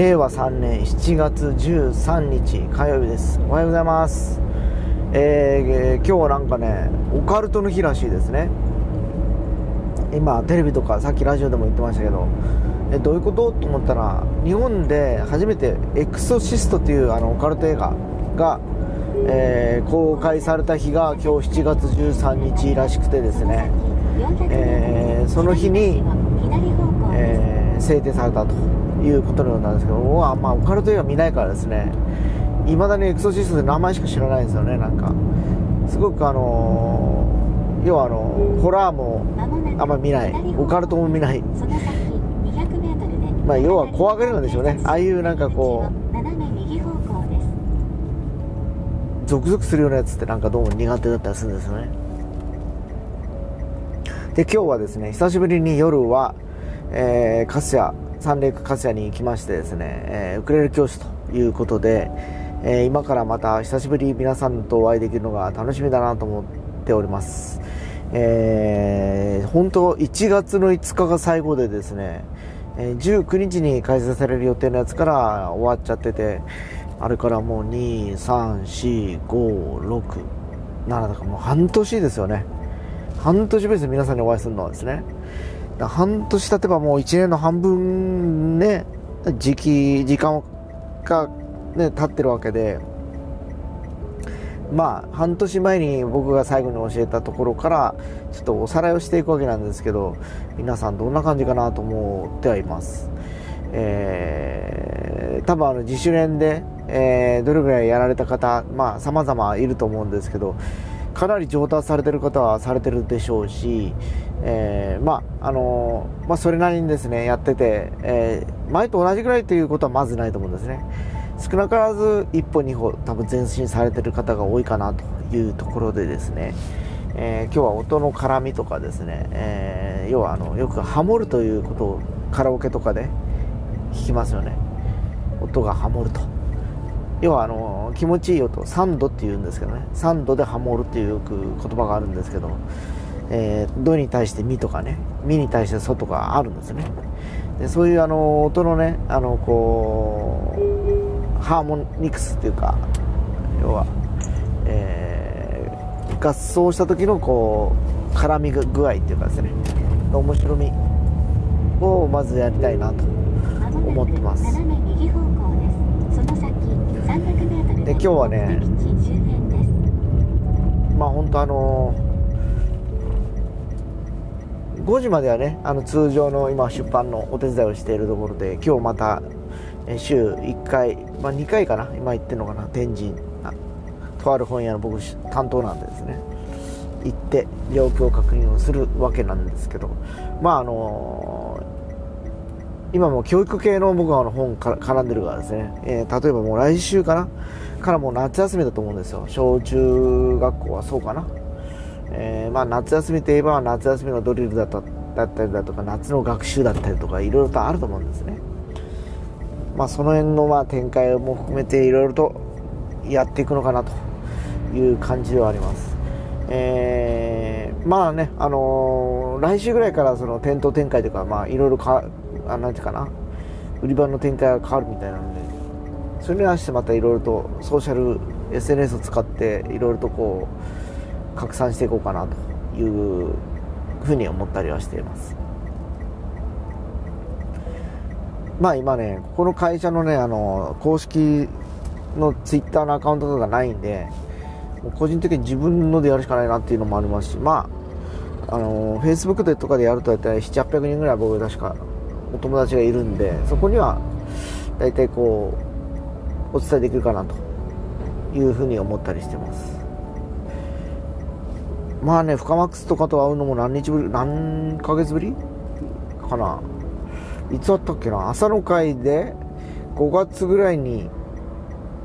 令和3年7月13日火曜日です。おはようございます。えー、今日なんかねオカルトの日らしいですね。今テレビとかさっきラジオでも言ってましたけどえどういうこと？と思ったら日本で初めて「エクソシスト」というあのオカルト映画が、えー、公開された日が今日7月13日らしくてですね、えー、その日に、えー、制定されたということのようなんですけどまあ、オカルト映画見ないからですね。いまだにエクソシストで名前しか知らないんですよねなんか。すごくあのー、要はあのホラーもあんまり見ない。オカルトも見ない。まあ要は怖がりなんでしょうね。ああいうなんかこうゾクゾクするようなやつってなんかどうも苦手だったりするんですよね。で今日はですね久しぶりに夜は、えー、カスヤ三陸カスヤに行きましてですね、えー、ウクレレ教室ということで、えー、今からまた久しぶり皆さんとお会いできるのが楽しみだなと思っております。えー、本当1月の5日が最後でですね、えー、19日に開催される予定のやつから終わっちゃってて、あれからもう2、3、4、5、6、7だからもう半年ですよね。半年ベースで皆さんにお会いするのはですね。半年経てばもう1年の半分ね、時期、時間がね、経ってるわけで、まあ、半年前に僕が最後に教えたところから、ちょっとおさらいをしていくわけなんですけど、皆さんどんな感じかなと思ってはいます。えー、多分あの自主練で、えー、どれぐらいやられた方、まあ、様々いると思うんですけど、かなり上達されてる方はされてるでしょうし、えー、まあ、あのまあ、それなりにですね、やってて、えー、前と同じぐらいということはまずないと思うんですね。少なからず一歩二歩多分前進されてる方が多いかなというところでですね、えー、今日は音の絡みとかですね、えー、要はあのよくハモるということをカラオケとかで聞きますよね。音がハモると。要はあの気持ちいい音3度っていうんですけどね。3度でハモるっていうよく言葉があるんですけど、えー、ドに対してミとかねミに対してソとかあるんですね。でそういうあの音のねあのこうハーモニクスっていうか要は、えー、合奏した時のこう絡み具合っていうかですね面白みをまずやりたいなと思ってます。で今日はねまあ本当あの5時まではねあの通常の今出版のお手伝いをしているところで今日また週1回、まあ、2回かな今言ってるのかな天神とある本屋の僕担当なんでですね。行って状況確認をするわけなんですけど。まああの今も教育系の僕はあの本から絡んでるからですね、えー、例えばもう来週かなからもう夏休みだと思うんですよ。小中学校はそうかな、えー、まあ夏休みといえば夏休みのドリルだっただったりだとか夏の学習だったりとかいろいろとあると思うんですね。まあその辺のまあ展開も含めていろいろとやっていくのかなという感じではあります。えー、まあねあのー、来週ぐらいからその店頭展開とかまあいろいろかあなんていうかな売り場の展開が変わるみたいなのでそれに合わせてまたいろいろとソーシャル SNS を使っていろいろとこう拡散していこうかなというふうに思ったりはしています。まあ今ねここの会社のねあの公式のツイッターのアカウントとかないんで個人的に自分のでやるしかないなっていうのもありますしまああのフェイスブックでとかでやると大体700800人ぐらい僕確かお友達がいるんでそこには大体こうお伝えできるかなというふうに思ったりしてます。まあね深マックスとかと会うのも何日ぶり？何ヶ月ぶり？かな。いつあったっけな？朝の会で5月ぐらいに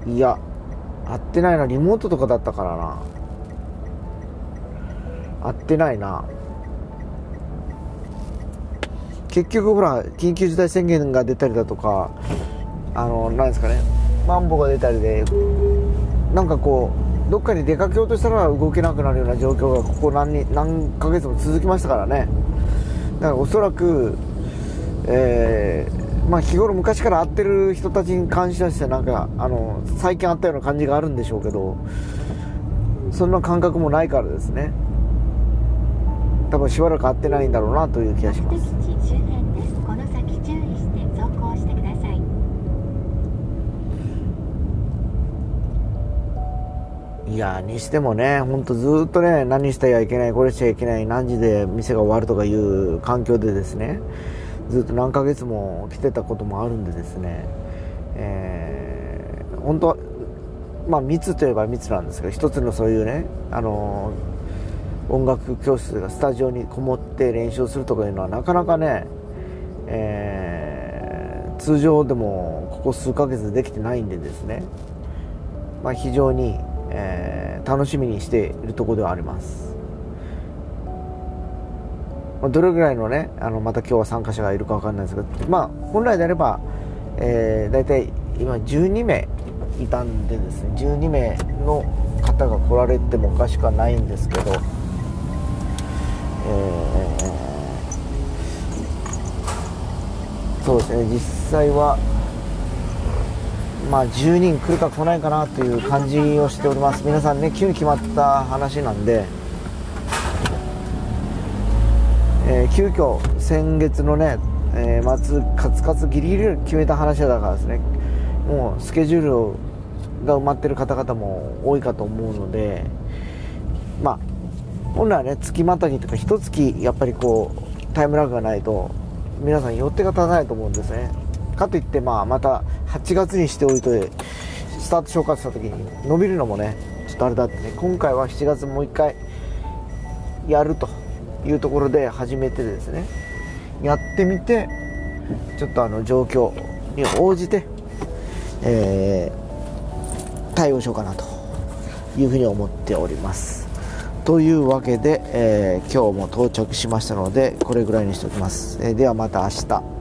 いや会ってないな。リモートとかだったからな。会ってないな。結局ほら緊急事態宣言が出たりだとかあのなんですかね？マンボが出たりでなんかこうどっかに出かけようとしたら動けなくなるような状況がここ何何ヶ月も続きましたからね。だからおそらく、えー、まあ日頃昔から会ってる人たちに関してはなんかあの最近会ったような感じがあるんでしょうけどそんな感覚もないからですね。多分しばらく会ってないんだろうなという気がします。いやにしてもね、本当ずっとね、何してはいけない、これしちゃいけない、何時で店が終わるとかいう環境でですね、ずっと何ヶ月も来てたこともあるんでですね、えー、本当まあ密といえば密なんですけど、一つのそういうね、あの音楽教室がスタジオにこもって練習するとかいうのはなかなかね、えー、通常でもここ数ヶ月できてないんでですね、まあ、非常にえー、楽しみにしているところではあります、まあ、どれぐらいのねあのまた今日は参加者がいるか分かんないですけどまあ本来であれば、えー、大体今12名いたんでですね12名の方が来られてもおかしくはないんですけど、えー、そうですね実際はまあ、10人来るか来ないかなという感じをしております。皆さんね急に決まった話なんで、えー、急遽先月のね、えー、末カツカツギリギリ決めた話だからですね。もうスケジュールが埋まってる方々も多いかと思うので。まあ本来はね月またぎとか一月やっぱりこうタイムラグがないと皆さん予定が立たないと思うんですね。かといってまあまた8月にしておいてスタート消化した時に伸びるのもねちょっとあれだってね今回は7月もう一回やるというところで始めてですねやってみてちょっとあの状況に応じて、えー、対応しようかなというふうに思っております。というわけで、えー、今日も到着しましたのでこれぐらいにしておきます、えー、ではまた明日。